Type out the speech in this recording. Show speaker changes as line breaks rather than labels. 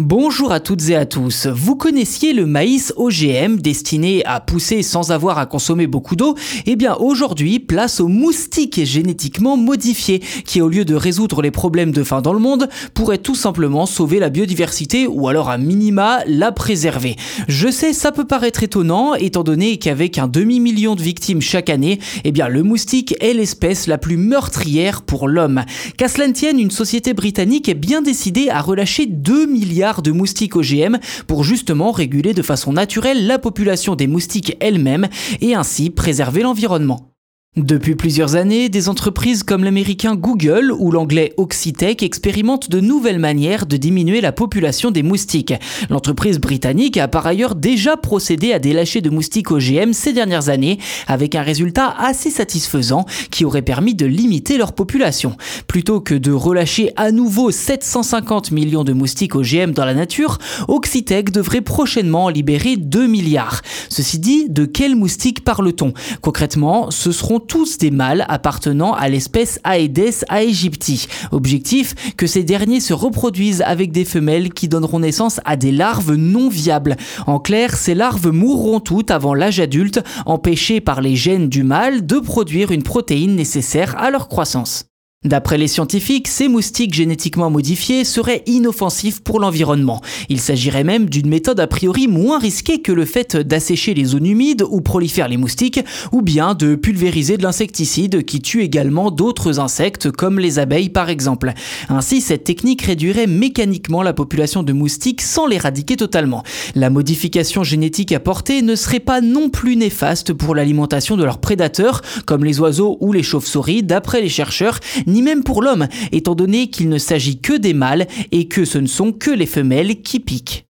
Bonjour à toutes et à tous. Vous connaissiez le maïs OGM destiné à pousser sans avoir à consommer beaucoup d'eau? Eh bien aujourd'hui, place aux moustiques génétiquement modifiés qui au lieu de résoudre les problèmes de faim dans le monde, pourraient tout simplement sauver la biodiversité ou alors à minima la préserver. Je sais, ça peut paraître étonnant étant donné qu'avec un demi-million de victimes chaque année, eh bien le moustique est l'espèce la plus meurtrière pour l'homme. Qu'à cela ne tienne, une société britannique est bien décidée à relâcher 2 milliards de moustiques OGM pour justement réguler de façon naturelle la population des moustiques elles-mêmes et ainsi préserver l'environnement. Depuis plusieurs années, des entreprises comme l'américain Google ou l'anglais Oxitec expérimentent de nouvelles manières de diminuer la population des moustiques. L'entreprise britannique a par ailleurs déjà procédé à des lâchers de moustiques OGM ces dernières années, avec un résultat assez satisfaisant qui aurait permis de limiter leur population. Plutôt que de relâcher à nouveau 750 millions de moustiques OGM dans la nature, Oxitec devrait prochainement en libérer 2 milliards. Ceci dit, de quels moustiques parle-t-on? Concrètement, ce seront tous des mâles appartenant à l'espèce Aedes aegypti. Objectif, que ces derniers se reproduisent avec des femelles qui donneront naissance à des larves non viables. En clair, ces larves mourront toutes avant l'âge adulte, empêchées par les gènes du mâle de produire une protéine nécessaire à leur croissance. D'après les scientifiques, ces moustiques génétiquement modifiés seraient inoffensifs pour l'environnement. Il s'agirait même d'une méthode a priori moins risquée que le fait d'assécher les zones humides où prolifèrent les moustiques, ou bien de pulvériser de l'insecticide qui tue également d'autres insectes comme les abeilles par exemple. Ainsi, cette technique réduirait mécaniquement la population de moustiques sans l'éradiquer totalement. La modification génétique apportée ne serait pas non plus néfaste pour l'alimentation de leurs prédateurs, comme les oiseaux ou les chauves-souris, d'après les chercheurs, ni même pour l'homme, étant donné qu'il ne s'agit que des mâles et que ce ne sont que les femelles qui piquent.